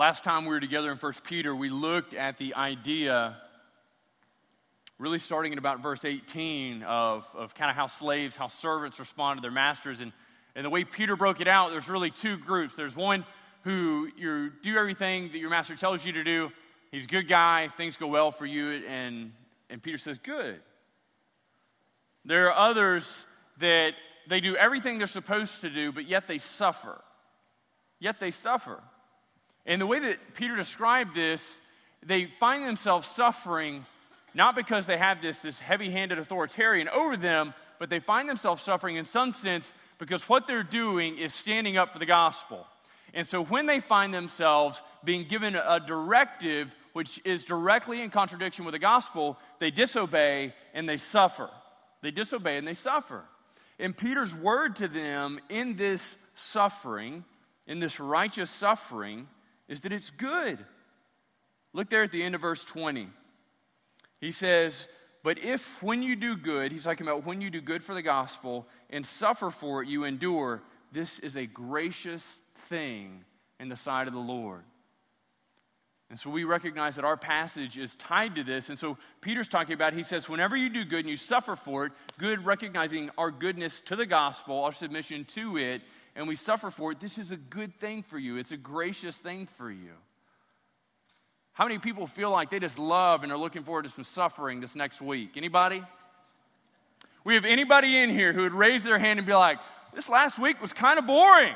Last time we were together in 1 Peter, we looked at the idea, really starting in about verse 18, of, of kind of how slaves, how servants respond to their masters. And, and the way Peter broke it out, there's really two groups. There's one who you do everything that your master tells you to do. He's a good guy, things go well for you, and, and Peter says, Good. There are others that they do everything they're supposed to do, but yet they suffer. Yet they suffer. And the way that Peter described this, they find themselves suffering not because they have this, this heavy handed authoritarian over them, but they find themselves suffering in some sense because what they're doing is standing up for the gospel. And so when they find themselves being given a directive which is directly in contradiction with the gospel, they disobey and they suffer. They disobey and they suffer. And Peter's word to them in this suffering, in this righteous suffering, is that it's good. Look there at the end of verse 20. He says, But if when you do good, he's talking about when you do good for the gospel and suffer for it, you endure, this is a gracious thing in the sight of the Lord. And so we recognize that our passage is tied to this. And so Peter's talking about, he says, whenever you do good and you suffer for it, good recognizing our goodness to the gospel, our submission to it, and we suffer for it, this is a good thing for you. It's a gracious thing for you. How many people feel like they just love and are looking forward to some suffering this next week? Anybody? We have anybody in here who would raise their hand and be like, this last week was kind of boring.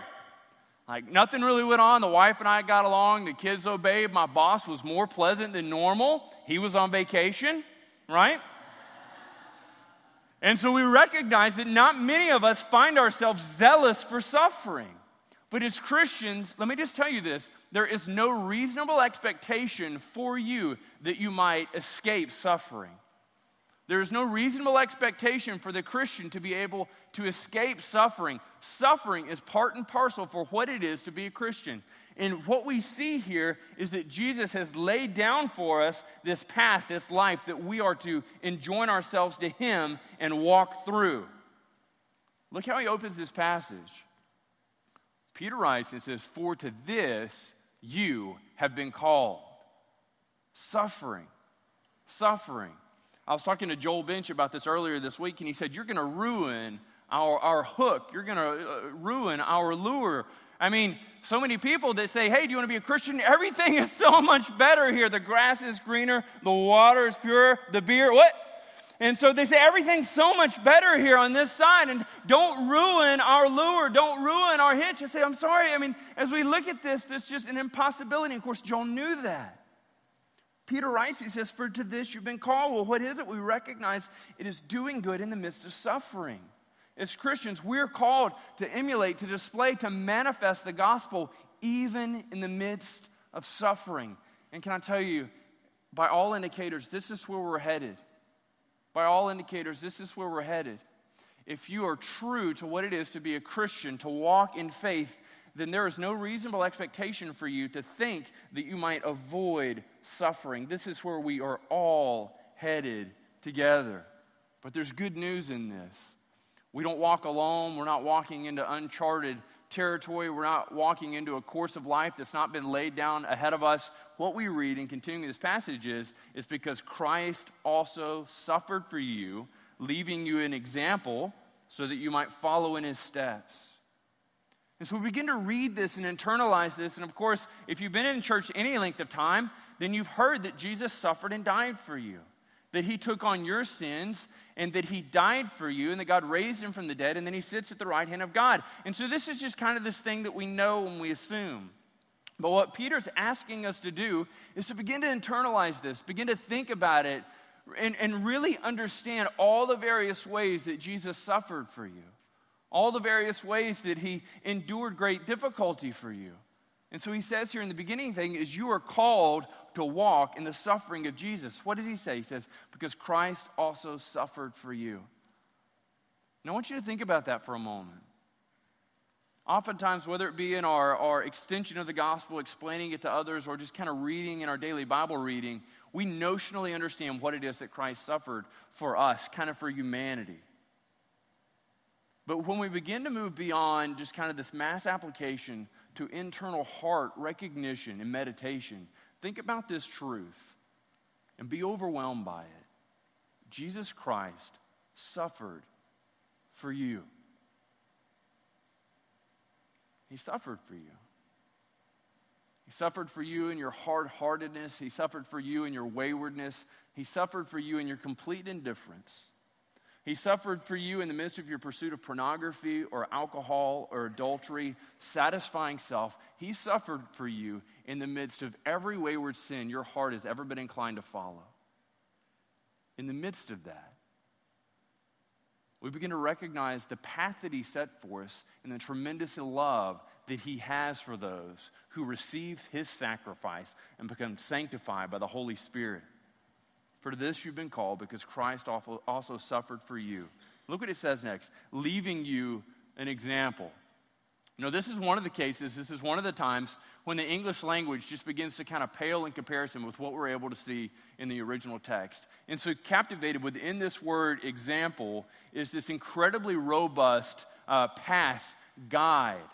Like nothing really went on. The wife and I got along. The kids obeyed. My boss was more pleasant than normal. He was on vacation, right? And so we recognize that not many of us find ourselves zealous for suffering. But as Christians, let me just tell you this there is no reasonable expectation for you that you might escape suffering. There is no reasonable expectation for the Christian to be able to escape suffering. Suffering is part and parcel for what it is to be a Christian. And what we see here is that Jesus has laid down for us this path, this life that we are to enjoin ourselves to Him and walk through. Look how he opens this passage. Peter writes and says, For to this you have been called. Suffering. Suffering. I was talking to Joel Bench about this earlier this week, and he said, You're going to ruin our, our hook. You're going to uh, ruin our lure. I mean, so many people that say, Hey, do you want to be a Christian? Everything is so much better here. The grass is greener, the water is pure, the beer, what? And so they say everything's so much better here on this side, and don't ruin our lure, don't ruin our hitch. I say, I'm sorry. I mean, as we look at this, it's just an impossibility. Of course, Joel knew that. Peter writes, he says, For to this you've been called. Well, what is it? We recognize it is doing good in the midst of suffering. As Christians, we're called to emulate, to display, to manifest the gospel even in the midst of suffering. And can I tell you, by all indicators, this is where we're headed. By all indicators, this is where we're headed. If you are true to what it is to be a Christian, to walk in faith, then there is no reasonable expectation for you to think that you might avoid suffering. This is where we are all headed together. But there's good news in this. We don't walk alone, we're not walking into uncharted territory, we're not walking into a course of life that's not been laid down ahead of us. What we read in continuing this passage is, is because Christ also suffered for you, leaving you an example so that you might follow in his steps. And so we begin to read this and internalize this. And of course, if you've been in church any length of time, then you've heard that Jesus suffered and died for you, that he took on your sins, and that he died for you, and that God raised him from the dead, and then he sits at the right hand of God. And so this is just kind of this thing that we know and we assume. But what Peter's asking us to do is to begin to internalize this, begin to think about it, and, and really understand all the various ways that Jesus suffered for you all the various ways that he endured great difficulty for you. And so he says here in the beginning thing is you are called to walk in the suffering of Jesus. What does he say? He says, because Christ also suffered for you. And I want you to think about that for a moment. Oftentimes, whether it be in our, our extension of the gospel, explaining it to others, or just kind of reading in our daily Bible reading, we notionally understand what it is that Christ suffered for us, kind of for humanity. But when we begin to move beyond just kind of this mass application to internal heart recognition and meditation, think about this truth and be overwhelmed by it. Jesus Christ suffered for you. He suffered for you. He suffered for you in your hard heartedness. He suffered for you in your waywardness. He suffered for you in your complete indifference. He suffered for you in the midst of your pursuit of pornography or alcohol or adultery, satisfying self. He suffered for you in the midst of every wayward sin your heart has ever been inclined to follow. In the midst of that, we begin to recognize the path that He set for us and the tremendous love that He has for those who receive His sacrifice and become sanctified by the Holy Spirit. For this you've been called because Christ also suffered for you. Look what it says next leaving you an example. You know, this is one of the cases, this is one of the times when the English language just begins to kind of pale in comparison with what we're able to see in the original text. And so, captivated within this word example is this incredibly robust uh, path guide.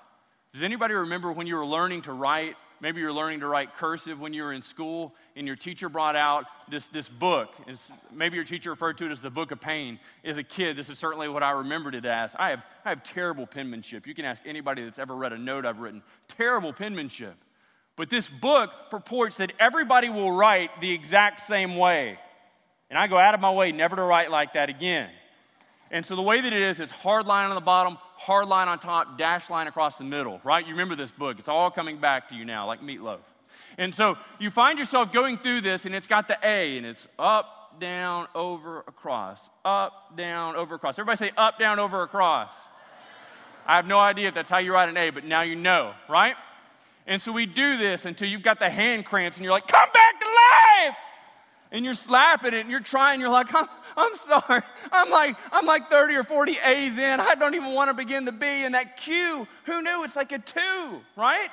Does anybody remember when you were learning to write Maybe you're learning to write cursive when you were in school, and your teacher brought out this, this book. It's, maybe your teacher referred to it as the Book of Pain. As a kid, this is certainly what I remembered it as. I have, I have terrible penmanship. You can ask anybody that's ever read a note I've written. Terrible penmanship. But this book purports that everybody will write the exact same way. And I go out of my way never to write like that again. And so the way that it is, it's hard line on the bottom, hard line on top, dash line across the middle, right? You remember this book. It's all coming back to you now, like meatloaf. And so you find yourself going through this, and it's got the A, and it's up, down, over, across. Up, down, over, across. Everybody say up, down, over, across. I have no idea if that's how you write an A, but now you know, right? And so we do this until you've got the hand cramps, and you're like, come back to life! And you're slapping it and you're trying, you're like, I'm, I'm sorry. I'm like, I'm like 30 or 40 A's in. I don't even want to begin the B. And that Q, who knew? It's like a two, right?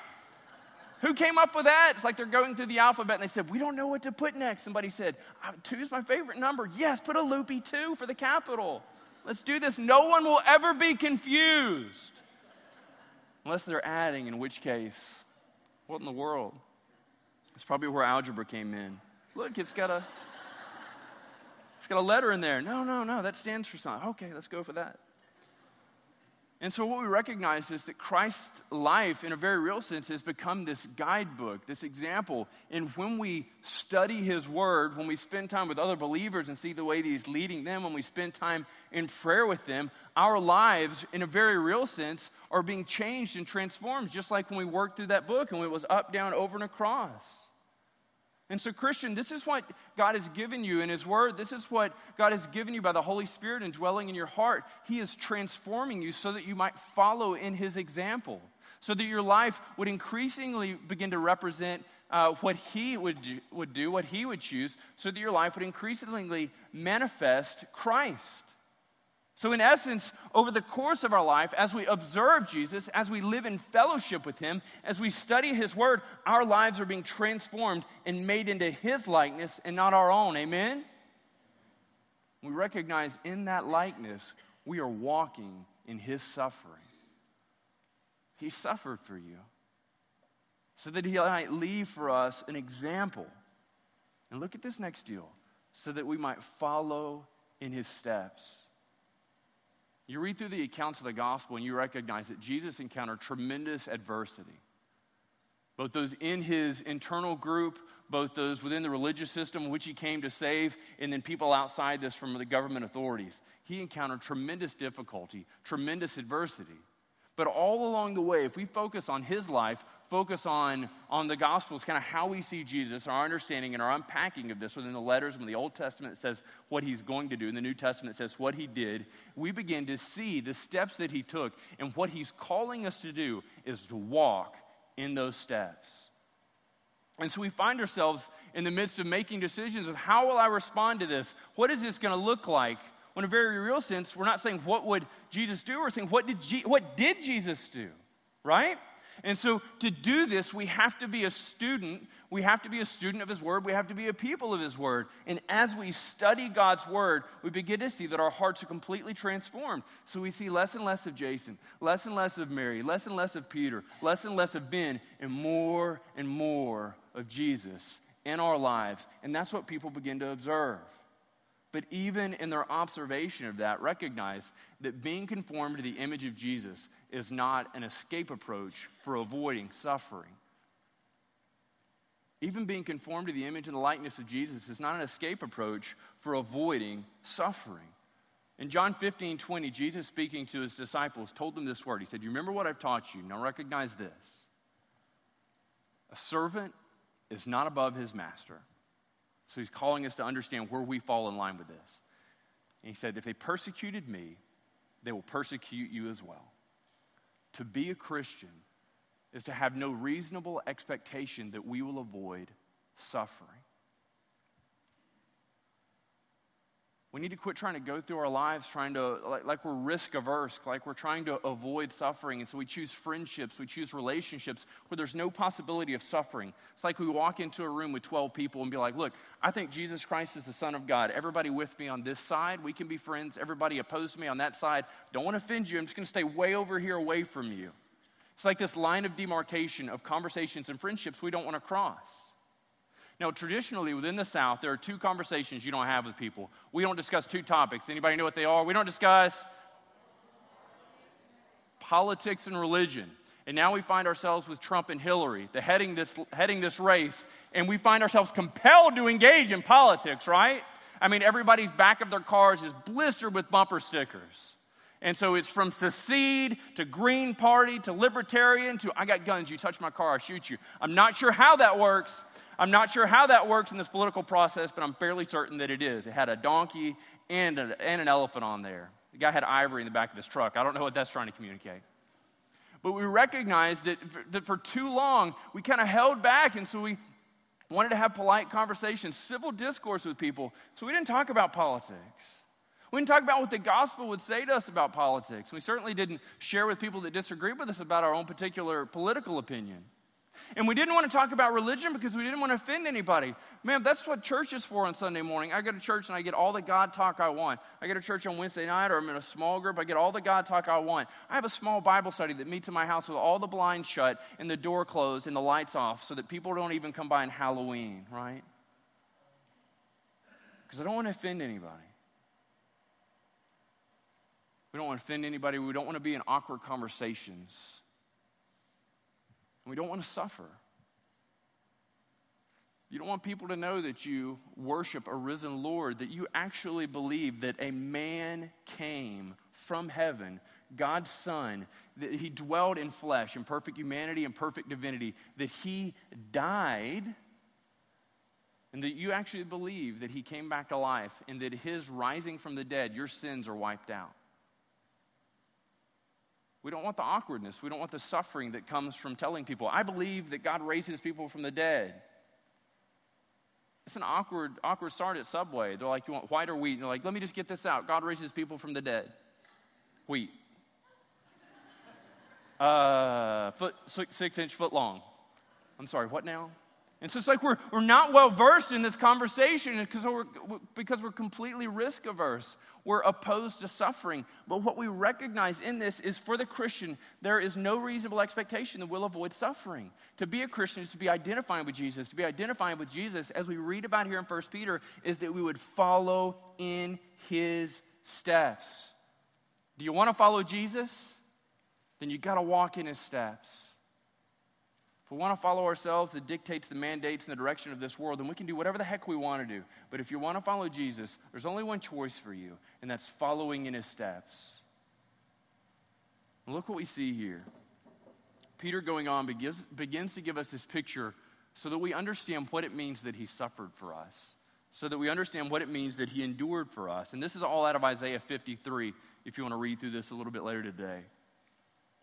Who came up with that? It's like they're going through the alphabet and they said, We don't know what to put next. Somebody said, uh, two is my favorite number. Yes, put a loopy two for the capital. Let's do this. No one will ever be confused. Unless they're adding, in which case, what in the world? It's probably where algebra came in. Look, it's got a it's got a letter in there. No, no, no, that stands for something. Okay, let's go for that. And so, what we recognize is that Christ's life, in a very real sense, has become this guidebook, this example. And when we study His Word, when we spend time with other believers and see the way that He's leading them, when we spend time in prayer with them, our lives, in a very real sense, are being changed and transformed, just like when we worked through that book and it was up, down, over, and across. And so, Christian, this is what God has given you in His Word. This is what God has given you by the Holy Spirit and dwelling in your heart. He is transforming you so that you might follow in His example, so that your life would increasingly begin to represent uh, what He would do, would do, what He would choose, so that your life would increasingly manifest Christ. So, in essence, over the course of our life, as we observe Jesus, as we live in fellowship with Him, as we study His Word, our lives are being transformed and made into His likeness and not our own. Amen? We recognize in that likeness, we are walking in His suffering. He suffered for you so that He might leave for us an example. And look at this next deal so that we might follow in His steps. You read through the accounts of the gospel and you recognize that Jesus encountered tremendous adversity. Both those in his internal group, both those within the religious system which he came to save, and then people outside this from the government authorities. He encountered tremendous difficulty, tremendous adversity. But all along the way, if we focus on his life, focus on, on the Gospels, kind of how we see Jesus, our understanding and our unpacking of this within the letters. In the Old Testament, says what he's going to do. In the New Testament, says what he did. We begin to see the steps that he took. And what he's calling us to do is to walk in those steps. And so we find ourselves in the midst of making decisions of how will I respond to this? What is this going to look like? When, in a very real sense, we're not saying what would Jesus do, we're saying what did, Je- what did Jesus do, right? And so to do this, we have to be a student. We have to be a student of His Word. We have to be a people of His Word. And as we study God's Word, we begin to see that our hearts are completely transformed. So we see less and less of Jason, less and less of Mary, less and less of Peter, less and less of Ben, and more and more of Jesus in our lives. And that's what people begin to observe. But even in their observation of that, recognize that being conformed to the image of Jesus is not an escape approach for avoiding suffering. Even being conformed to the image and the likeness of Jesus is not an escape approach for avoiding suffering. In John 15, 20, Jesus speaking to his disciples told them this word. He said, You remember what I've taught you. Now recognize this. A servant is not above his master. So he's calling us to understand where we fall in line with this. And he said, If they persecuted me, they will persecute you as well. To be a Christian is to have no reasonable expectation that we will avoid suffering. We need to quit trying to go through our lives trying to, like, like, we're risk averse, like we're trying to avoid suffering. And so we choose friendships, we choose relationships where there's no possibility of suffering. It's like we walk into a room with 12 people and be like, look, I think Jesus Christ is the Son of God. Everybody with me on this side, we can be friends. Everybody opposed to me on that side, don't want to offend you. I'm just going to stay way over here away from you. It's like this line of demarcation of conversations and friendships we don't want to cross. Now, traditionally within the South, there are two conversations you don't have with people. We don't discuss two topics. Anybody know what they are? We don't discuss politics and religion. And now we find ourselves with Trump and Hillary, the heading this, heading this race, and we find ourselves compelled to engage in politics, right? I mean, everybody's back of their cars is blistered with bumper stickers. And so it's from secede to Green Party to Libertarian to I got guns, you touch my car, I shoot you. I'm not sure how that works, I'm not sure how that works in this political process, but I'm fairly certain that it is. It had a donkey and, a, and an elephant on there. The guy had ivory in the back of his truck. I don't know what that's trying to communicate. But we recognized that, that for too long, we kind of held back, and so we wanted to have polite conversations, civil discourse with people. So we didn't talk about politics. We didn't talk about what the gospel would say to us about politics. We certainly didn't share with people that disagreed with us about our own particular political opinion. And we didn't want to talk about religion because we didn't want to offend anybody. Man, that's what church is for on Sunday morning. I go to church and I get all the God talk I want. I go to church on Wednesday night or I'm in a small group. I get all the God talk I want. I have a small Bible study that meets in my house with all the blinds shut and the door closed and the lights off so that people don't even come by on Halloween, right? Because I don't want to offend anybody. We don't want to offend anybody. We don't want to be in awkward conversations. We don't want to suffer. You don't want people to know that you worship a risen Lord, that you actually believe that a man came from heaven, God's Son, that he dwelled in flesh, in perfect humanity and perfect divinity, that he died, and that you actually believe that he came back to life, and that his rising from the dead, your sins are wiped out. We don't want the awkwardness. We don't want the suffering that comes from telling people, I believe that God raises people from the dead. It's an awkward, awkward start at Subway. They're like, You want white or wheat? And they're like, Let me just get this out. God raises people from the dead. Wheat. Uh, foot, six, six inch foot long. I'm sorry, what now? And so it's like we're, we're not well versed in this conversation because we're, because we're completely risk averse. We're opposed to suffering. But what we recognize in this is for the Christian, there is no reasonable expectation that we'll avoid suffering. To be a Christian is to be identifying with Jesus. To be identifying with Jesus, as we read about here in 1 Peter, is that we would follow in his steps. Do you want to follow Jesus? Then you got to walk in his steps. If we want to follow ourselves, the dictates, the mandates, and the direction of this world, then we can do whatever the heck we want to do. But if you want to follow Jesus, there's only one choice for you, and that's following in his steps. Look what we see here. Peter, going on, begins, begins to give us this picture so that we understand what it means that he suffered for us, so that we understand what it means that he endured for us. And this is all out of Isaiah 53, if you want to read through this a little bit later today.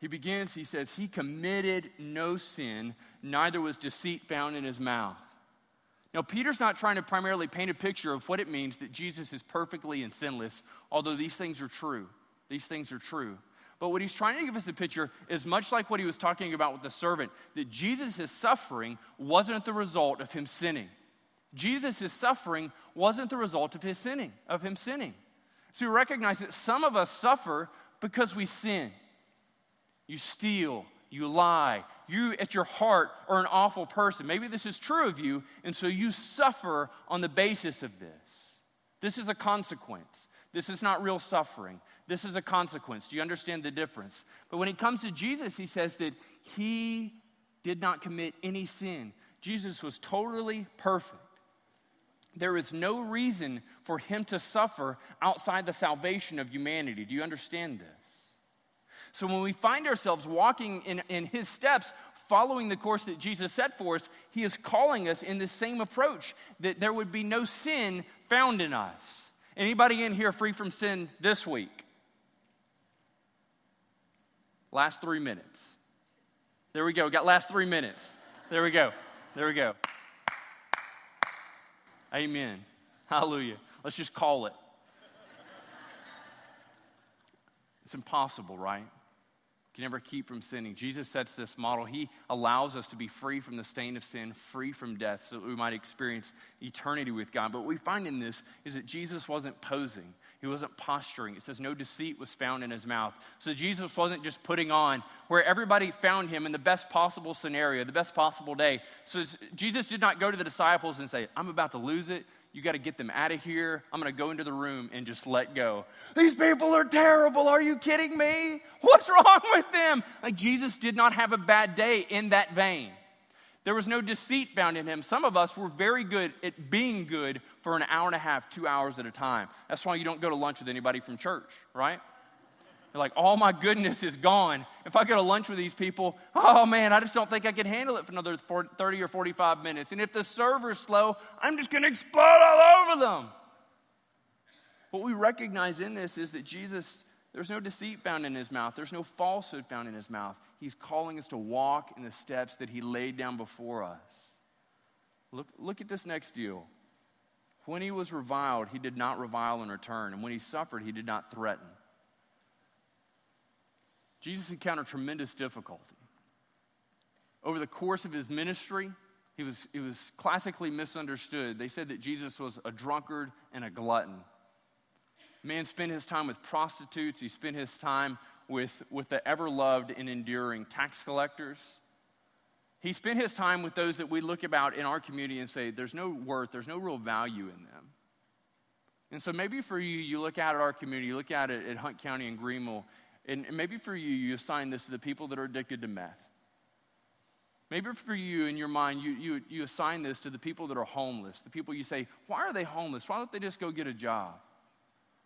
He begins, he says, He committed no sin, neither was deceit found in his mouth. Now, Peter's not trying to primarily paint a picture of what it means that Jesus is perfectly and sinless, although these things are true. These things are true. But what he's trying to give us a picture is much like what he was talking about with the servant, that Jesus' suffering wasn't the result of him sinning. Jesus' suffering wasn't the result of his sinning, of him sinning. So we recognize that some of us suffer because we sin. You steal, you lie, you at your heart are an awful person. Maybe this is true of you, and so you suffer on the basis of this. This is a consequence. This is not real suffering. This is a consequence. Do you understand the difference? But when it comes to Jesus, he says that he did not commit any sin. Jesus was totally perfect. There is no reason for him to suffer outside the salvation of humanity. Do you understand this? So when we find ourselves walking in, in his steps, following the course that Jesus set for us, he is calling us in the same approach that there would be no sin found in us. Anybody in here free from sin this week? Last three minutes. There we go. Got last three minutes. There we go. There we go. Amen. Hallelujah. Let's just call it. It's impossible, right? Can never keep from sinning. Jesus sets this model. He allows us to be free from the stain of sin, free from death, so that we might experience eternity with God. But what we find in this is that Jesus wasn't posing, he wasn't posturing. It says no deceit was found in his mouth. So Jesus wasn't just putting on where everybody found him in the best possible scenario, the best possible day. So Jesus did not go to the disciples and say, I'm about to lose it. You got to get them out of here. I'm going to go into the room and just let go. These people are terrible. Are you kidding me? What's wrong with them? Like Jesus did not have a bad day in that vein. There was no deceit found in him. Some of us were very good at being good for an hour and a half, two hours at a time. That's why you don't go to lunch with anybody from church, right? They're like, all my goodness is gone. If I go to lunch with these people, oh man, I just don't think I can handle it for another 30 or 45 minutes. And if the server's slow, I'm just going to explode all over them. What we recognize in this is that Jesus, there's no deceit found in his mouth, there's no falsehood found in his mouth. He's calling us to walk in the steps that he laid down before us. Look, look at this next deal. When he was reviled, he did not revile in return. And when he suffered, he did not threaten. Jesus encountered tremendous difficulty. Over the course of his ministry, he was, he was classically misunderstood. They said that Jesus was a drunkard and a glutton. Man spent his time with prostitutes, he spent his time with, with the ever loved and enduring tax collectors. He spent his time with those that we look about in our community and say, there's no worth, there's no real value in them. And so maybe for you, you look out at our community, you look out at, at Hunt County and Greenville, and maybe for you, you assign this to the people that are addicted to meth. Maybe for you, in your mind, you, you, you assign this to the people that are homeless, the people you say, why are they homeless? Why don't they just go get a job?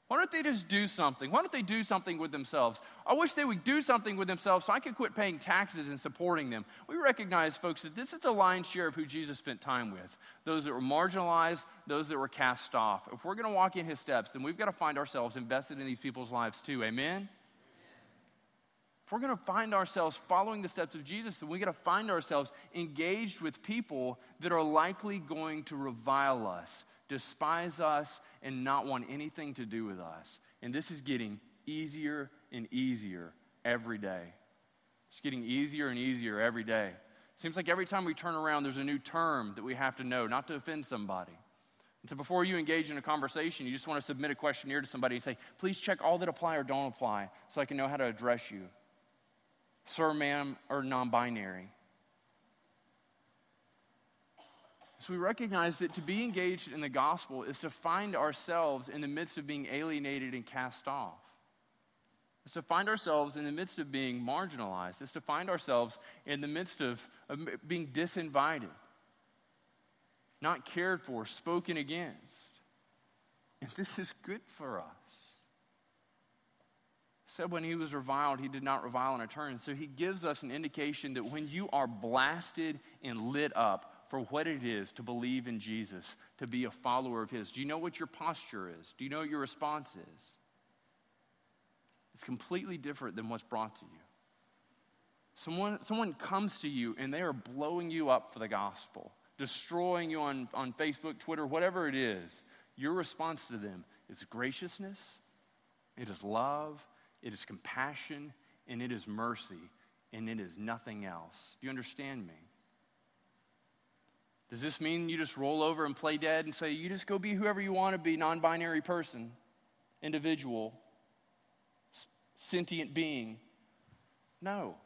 Why don't they just do something? Why don't they do something with themselves? I wish they would do something with themselves so I could quit paying taxes and supporting them. We recognize, folks, that this is the lion's share of who Jesus spent time with those that were marginalized, those that were cast off. If we're going to walk in his steps, then we've got to find ourselves invested in these people's lives too. Amen? If we're going to find ourselves following the steps of Jesus, then we got to find ourselves engaged with people that are likely going to revile us, despise us, and not want anything to do with us. And this is getting easier and easier every day. It's getting easier and easier every day. Seems like every time we turn around, there's a new term that we have to know, not to offend somebody. And so before you engage in a conversation, you just want to submit a questionnaire to somebody and say, please check all that apply or don't apply so I can know how to address you sir, ma'am, or non binary. So we recognize that to be engaged in the gospel is to find ourselves in the midst of being alienated and cast off. It's to find ourselves in the midst of being marginalized. It's to find ourselves in the midst of, of being disinvited, not cared for, spoken against. And this is good for us said when he was reviled, he did not revile in return. So he gives us an indication that when you are blasted and lit up for what it is to believe in Jesus, to be a follower of his, do you know what your posture is? Do you know what your response is? It's completely different than what's brought to you. Someone, someone comes to you and they are blowing you up for the gospel, destroying you on, on Facebook, Twitter, whatever it is. Your response to them is graciousness, it is love, it is compassion, and it is mercy, and it is nothing else. Do you understand me? Does this mean you just roll over and play dead and say, you just go be whoever you want to be, non binary person, individual, sentient being? No.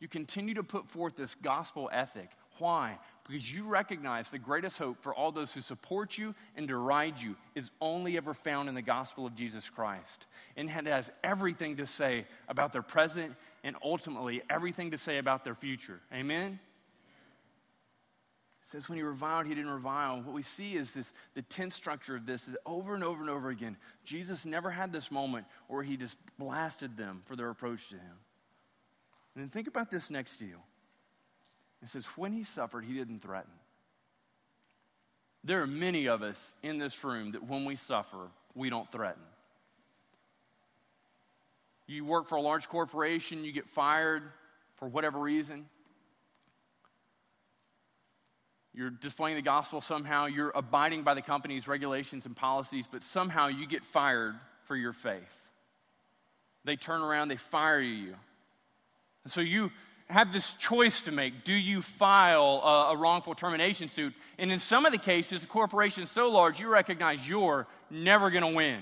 You continue to put forth this gospel ethic. Why? Because you recognize the greatest hope for all those who support you and deride you is only ever found in the gospel of Jesus Christ. And it has everything to say about their present and ultimately everything to say about their future. Amen? It says when he reviled, he didn't revile. What we see is this the tense structure of this is over and over and over again. Jesus never had this moment where he just blasted them for their approach to him. And then think about this next deal. It says, when he suffered, he didn't threaten. There are many of us in this room that when we suffer, we don't threaten. You work for a large corporation, you get fired for whatever reason. You're displaying the gospel somehow, you're abiding by the company's regulations and policies, but somehow you get fired for your faith. They turn around, they fire you. And so you have this choice to make. Do you file a, a, wrongful termination suit? And in some of the cases, the corporation is so large, you recognize you're never going to win.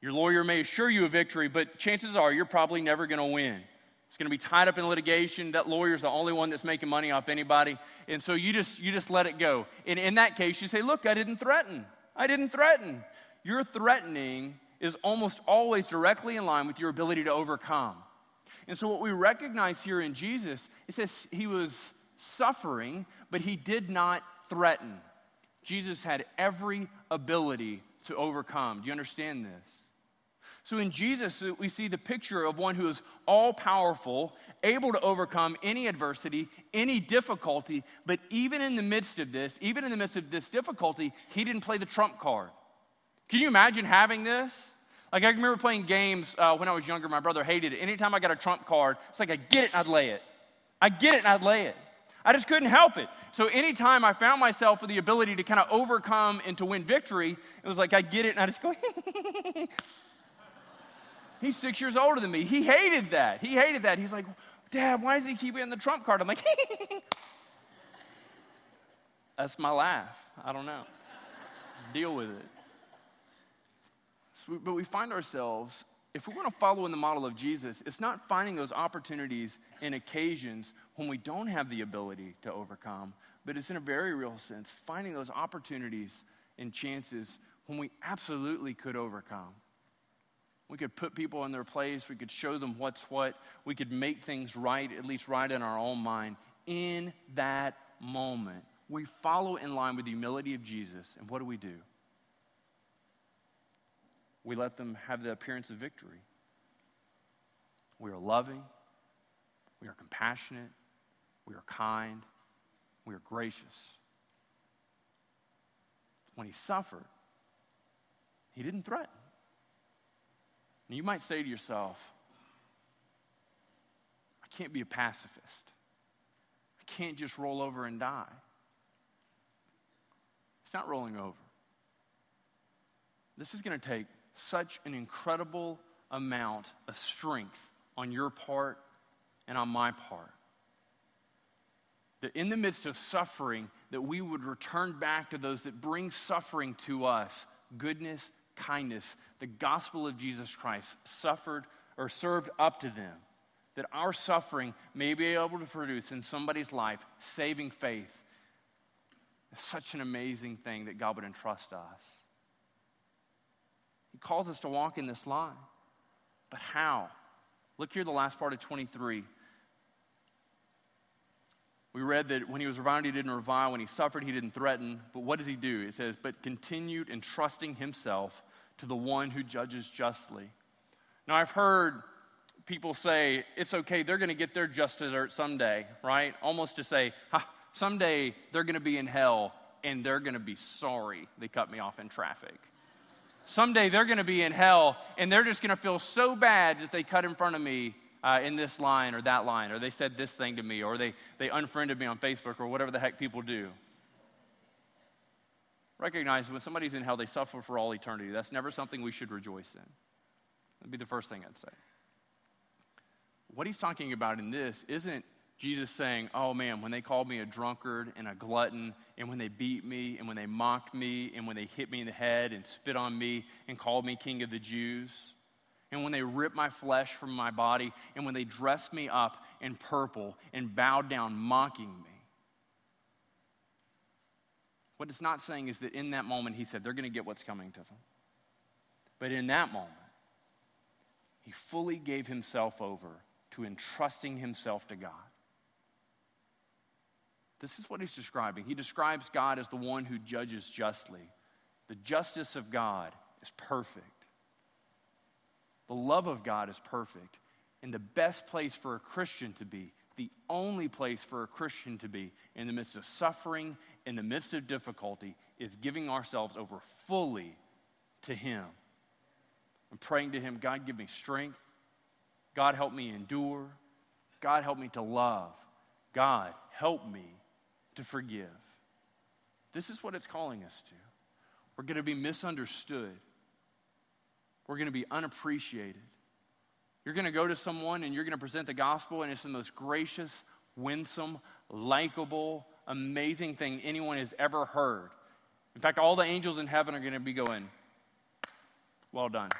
Your lawyer may assure you a victory, but chances are you're probably never going to win. It's going to be tied up in litigation. That lawyer's the only one that's making money off anybody. And so you just, you just let it go. And in that case, you say, Look, I didn't threaten. I didn't threaten. Your threatening is almost always directly in line with your ability to overcome. And so, what we recognize here in Jesus, it says he was suffering, but he did not threaten. Jesus had every ability to overcome. Do you understand this? So, in Jesus, we see the picture of one who is all powerful, able to overcome any adversity, any difficulty, but even in the midst of this, even in the midst of this difficulty, he didn't play the trump card. Can you imagine having this? Like, I remember playing games uh, when I was younger. My brother hated it. Anytime I got a trump card, it's like I get it and I'd lay it. I get it and I'd lay it. I just couldn't help it. So, anytime I found myself with the ability to kind of overcome and to win victory, it was like I get it and I just go, He's six years older than me. He hated that. He hated that. He's like, Dad, why does he keep getting the trump card? I'm like, That's my laugh. I don't know. Deal with it. So, but we find ourselves, if we want to follow in the model of Jesus, it's not finding those opportunities and occasions when we don't have the ability to overcome, but it's in a very real sense finding those opportunities and chances when we absolutely could overcome. We could put people in their place. We could show them what's what. We could make things right, at least right in our own mind. In that moment, we follow in line with the humility of Jesus. And what do we do? We let them have the appearance of victory. We are loving, we are compassionate, we are kind, we are gracious. When he suffered, he didn't threaten. And you might say to yourself, I can't be a pacifist. I can't just roll over and die. It's not rolling over. This is going to take such an incredible amount of strength on your part and on my part. That in the midst of suffering, that we would return back to those that bring suffering to us goodness, kindness, the gospel of Jesus Christ suffered or served up to them. That our suffering may be able to produce in somebody's life saving faith. It's such an amazing thing that God would entrust us. He calls us to walk in this line. But how? Look here, the last part of 23. We read that when he was reviled, he didn't revile. When he suffered, he didn't threaten. But what does he do? It says, but continued entrusting himself to the one who judges justly. Now, I've heard people say, it's okay, they're going to get their just desert someday, right? Almost to say, someday they're going to be in hell and they're going to be sorry they cut me off in traffic. Someday they're going to be in hell and they're just going to feel so bad that they cut in front of me uh, in this line or that line, or they said this thing to me, or they, they unfriended me on Facebook, or whatever the heck people do. Recognize when somebody's in hell, they suffer for all eternity. That's never something we should rejoice in. That'd be the first thing I'd say. what he's talking about in this isn't Jesus saying, Oh man, when they called me a drunkard and a glutton, and when they beat me, and when they mocked me, and when they hit me in the head and spit on me and called me king of the Jews, and when they ripped my flesh from my body, and when they dressed me up in purple and bowed down, mocking me. What it's not saying is that in that moment, he said, they're going to get what's coming to them. But in that moment, he fully gave himself over to entrusting himself to God. This is what he's describing. He describes God as the one who judges justly. The justice of God is perfect. The love of God is perfect. And the best place for a Christian to be, the only place for a Christian to be in the midst of suffering, in the midst of difficulty, is giving ourselves over fully to Him. And praying to Him, God, give me strength. God, help me endure. God, help me to love. God, help me to forgive. This is what it's calling us to. We're going to be misunderstood, we're going to be unappreciated. You're going to go to someone and you're going to present the gospel, and it's the most gracious, winsome, likable, amazing thing anyone has ever heard. In fact, all the angels in heaven are going to be going, Well done.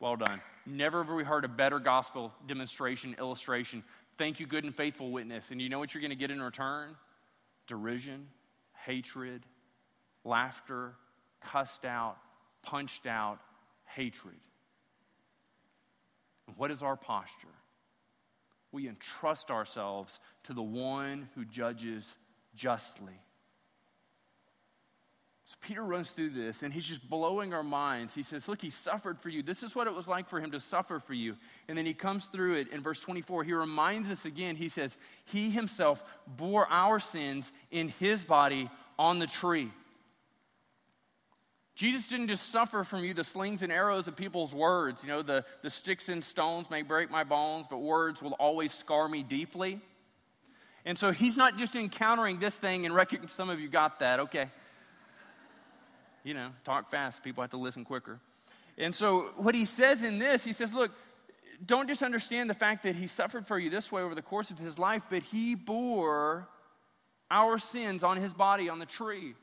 Well done. Never have we heard a better gospel demonstration, illustration. Thank you, good and faithful witness. And you know what you're going to get in return? Derision, hatred, laughter, cussed out, punched out, hatred. And what is our posture? We entrust ourselves to the one who judges justly. So Peter runs through this and he's just blowing our minds. He says, Look, he suffered for you. This is what it was like for him to suffer for you. And then he comes through it in verse 24. He reminds us again. He says, He himself bore our sins in his body on the tree. Jesus didn't just suffer from you the slings and arrows of people's words. You know, the, the sticks and stones may break my bones, but words will always scar me deeply. And so he's not just encountering this thing and recognize some of you got that, okay you know, talk fast. People have to listen quicker. And so, what he says in this, he says, look, don't just understand the fact that he suffered for you this way over the course of his life, but he bore our sins on his body on the tree.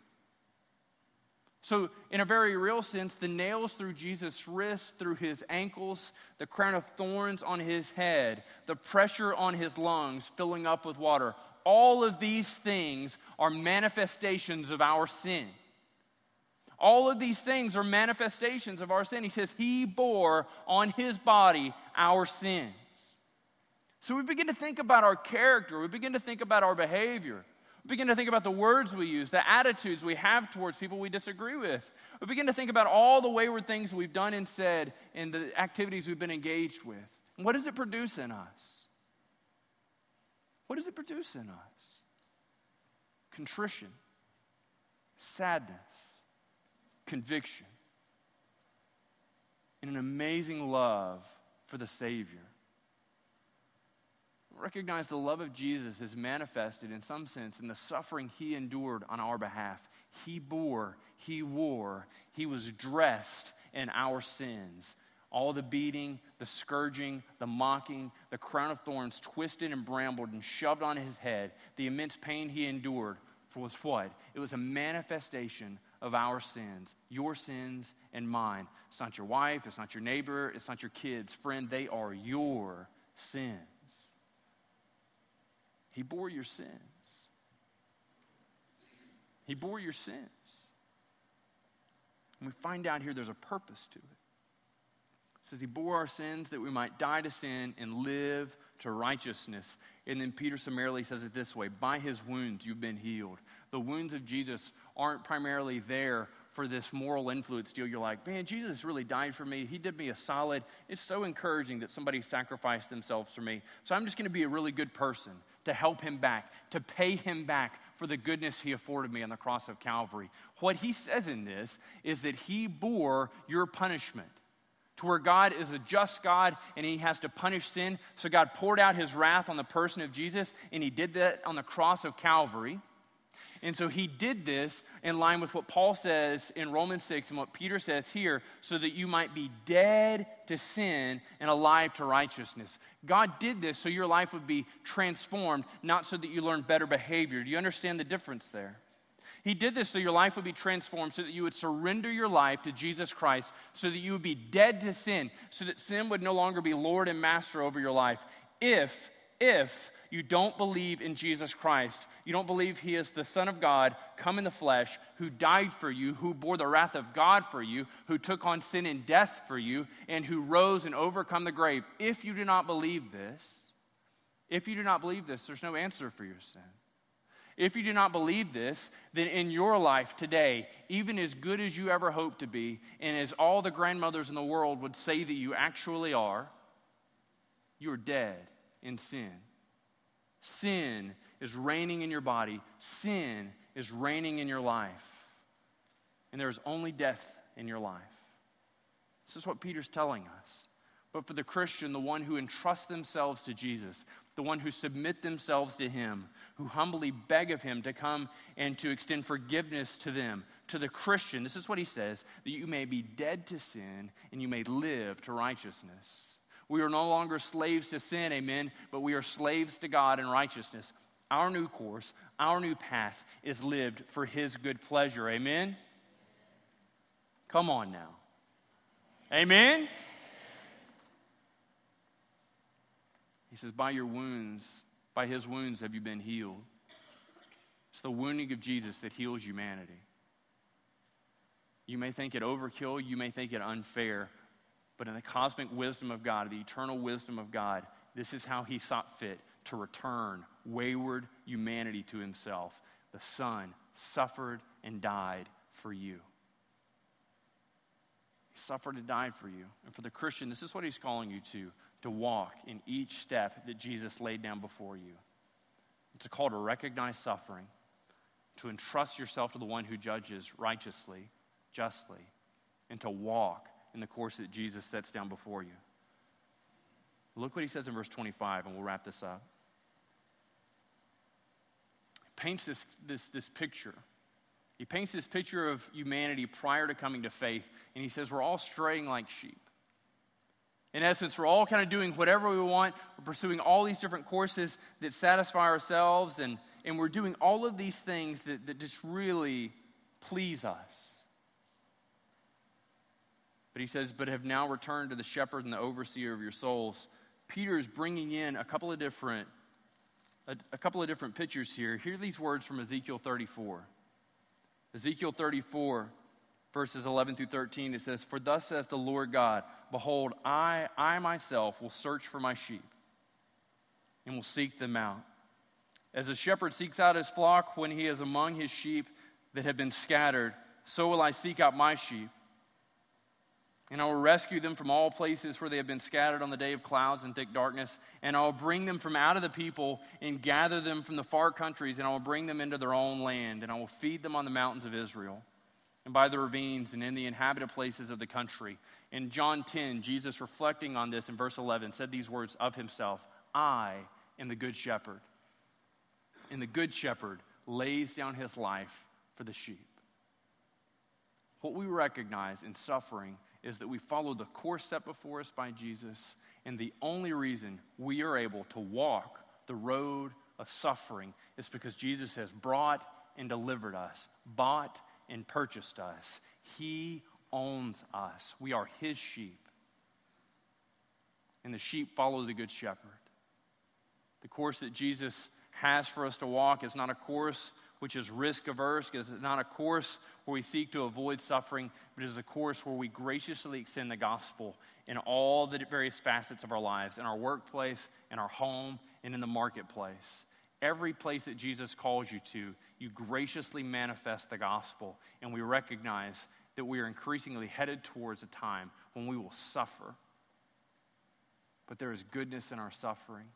So, in a very real sense, the nails through Jesus' wrists, through his ankles, the crown of thorns on his head, the pressure on his lungs filling up with water, all of these things are manifestations of our sin. All of these things are manifestations of our sin. He says, He bore on His body our sins. So we begin to think about our character, we begin to think about our behavior. We begin to think about the words we use, the attitudes we have towards people we disagree with. We begin to think about all the wayward things we've done and said and the activities we've been engaged with. And what does it produce in us? What does it produce in us? Contrition, sadness, conviction, and an amazing love for the Savior. Recognize the love of Jesus is manifested in some sense in the suffering he endured on our behalf. He bore, he wore, he was dressed in our sins. All the beating, the scourging, the mocking, the crown of thorns twisted and brambled and shoved on his head, the immense pain he endured was what? It was a manifestation of our sins, your sins and mine. It's not your wife, it's not your neighbor, it's not your kids. Friend, they are your sins. He bore your sins. He bore your sins. And we find out here there's a purpose to it. It says he bore our sins that we might die to sin and live to righteousness. And then Peter summarily says it this way By his wounds you've been healed. The wounds of Jesus aren't primarily there for this moral influence deal. You're like, man, Jesus really died for me. He did me a solid. It's so encouraging that somebody sacrificed themselves for me. So I'm just going to be a really good person to help him back, to pay him back for the goodness he afforded me on the cross of Calvary. What he says in this is that he bore your punishment to where God is a just God and he has to punish sin. So God poured out his wrath on the person of Jesus, and he did that on the cross of Calvary. And so he did this in line with what Paul says in Romans 6 and what Peter says here, so that you might be dead to sin and alive to righteousness. God did this so your life would be transformed, not so that you learn better behavior. Do you understand the difference there? He did this so your life would be transformed, so that you would surrender your life to Jesus Christ, so that you would be dead to sin, so that sin would no longer be Lord and master over your life. If, if you don't believe in Jesus Christ, you don't believe He is the Son of God, come in the flesh, who died for you, who bore the wrath of God for you, who took on sin and death for you, and who rose and overcome the grave. If you do not believe this, if you do not believe this, there's no answer for your sin. If you do not believe this, then in your life today, even as good as you ever hope to be, and as all the grandmothers in the world would say that you actually are, you are dead in sin. Sin is reigning in your body, sin is reigning in your life. And there is only death in your life. This is what Peter's telling us. But for the Christian, the one who entrusts themselves to Jesus, the one who submit themselves to him, who humbly beg of him to come and to extend forgiveness to them, to the Christian, this is what he says that you may be dead to sin and you may live to righteousness. We are no longer slaves to sin, amen, but we are slaves to God and righteousness. Our new course, our new path is lived for his good pleasure, amen? Come on now. Amen? He says, By your wounds, by his wounds have you been healed. It's the wounding of Jesus that heals humanity. You may think it overkill, you may think it unfair, but in the cosmic wisdom of God, the eternal wisdom of God, this is how he sought fit to return wayward humanity to himself. The Son suffered and died for you. He suffered and died for you. And for the Christian, this is what he's calling you to to walk in each step that Jesus laid down before you. It's a call to recognize suffering, to entrust yourself to the one who judges righteously, justly, and to walk in the course that Jesus sets down before you. Look what he says in verse 25, and we'll wrap this up. He paints this, this, this picture. He paints this picture of humanity prior to coming to faith, and he says, We're all straying like sheep. In essence, we're all kind of doing whatever we want. We're pursuing all these different courses that satisfy ourselves, and, and we're doing all of these things that, that just really please us. But he says, But have now returned to the shepherd and the overseer of your souls. Peter is bringing in a couple of different a, a, couple of different pictures here. Hear these words from Ezekiel 34. Ezekiel 34 verses 11 through 13, it says, For thus says the Lord God, Behold, I, I myself will search for my sheep and will seek them out. As a shepherd seeks out his flock when he is among his sheep that have been scattered, so will I seek out my sheep. And I will rescue them from all places where they have been scattered on the day of clouds and thick darkness. And I will bring them from out of the people and gather them from the far countries, and I will bring them into their own land, and I will feed them on the mountains of Israel and by the ravines and in the inhabited places of the country. In John 10, Jesus, reflecting on this in verse 11, said these words of himself I am the good shepherd. And the good shepherd lays down his life for the sheep. What we recognize in suffering is that we follow the course set before us by Jesus, and the only reason we are able to walk the road of suffering is because Jesus has brought and delivered us, bought and purchased us. He owns us. We are His sheep. And the sheep follow the Good Shepherd. The course that Jesus has for us to walk is not a course which is risk averse, it's not a course where we seek to avoid suffering, but is a course where we graciously extend the gospel in all the various facets of our lives, in our workplace, in our home, and in the marketplace. Every place that Jesus calls you to, you graciously manifest the gospel, and we recognize that we are increasingly headed towards a time when we will suffer. But there is goodness in our suffering.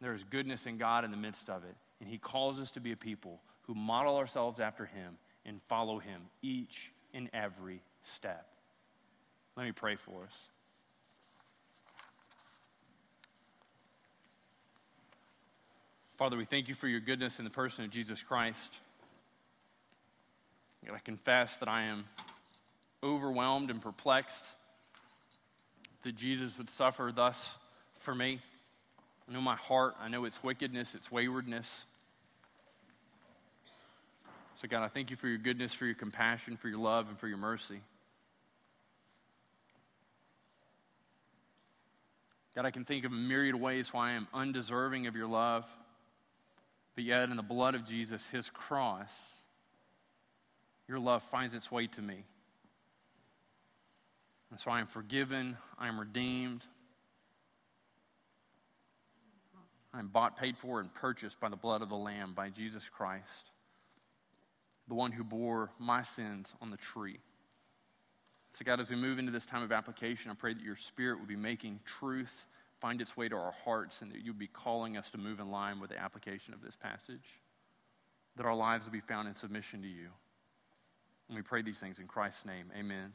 There is goodness in God in the midst of it. And He calls us to be a people who model ourselves after Him and follow Him each and every step. Let me pray for us. Father, we thank you for your goodness in the person of Jesus Christ. God, I confess that I am overwhelmed and perplexed that Jesus would suffer thus for me. I know my heart, I know its wickedness, its waywardness. So, God, I thank you for your goodness, for your compassion, for your love, and for your mercy. God, I can think of a myriad of ways why I am undeserving of your love, but yet in the blood of Jesus, his cross, your love finds its way to me. And so I am forgiven, I am redeemed, I am bought, paid for, and purchased by the blood of the Lamb, by Jesus Christ, the one who bore my sins on the tree. So, God, as we move into this time of application, I pray that your Spirit would be making truth find its way to our hearts and that you'd be calling us to move in line with the application of this passage, that our lives will be found in submission to you. And we pray these things in Christ's name. Amen.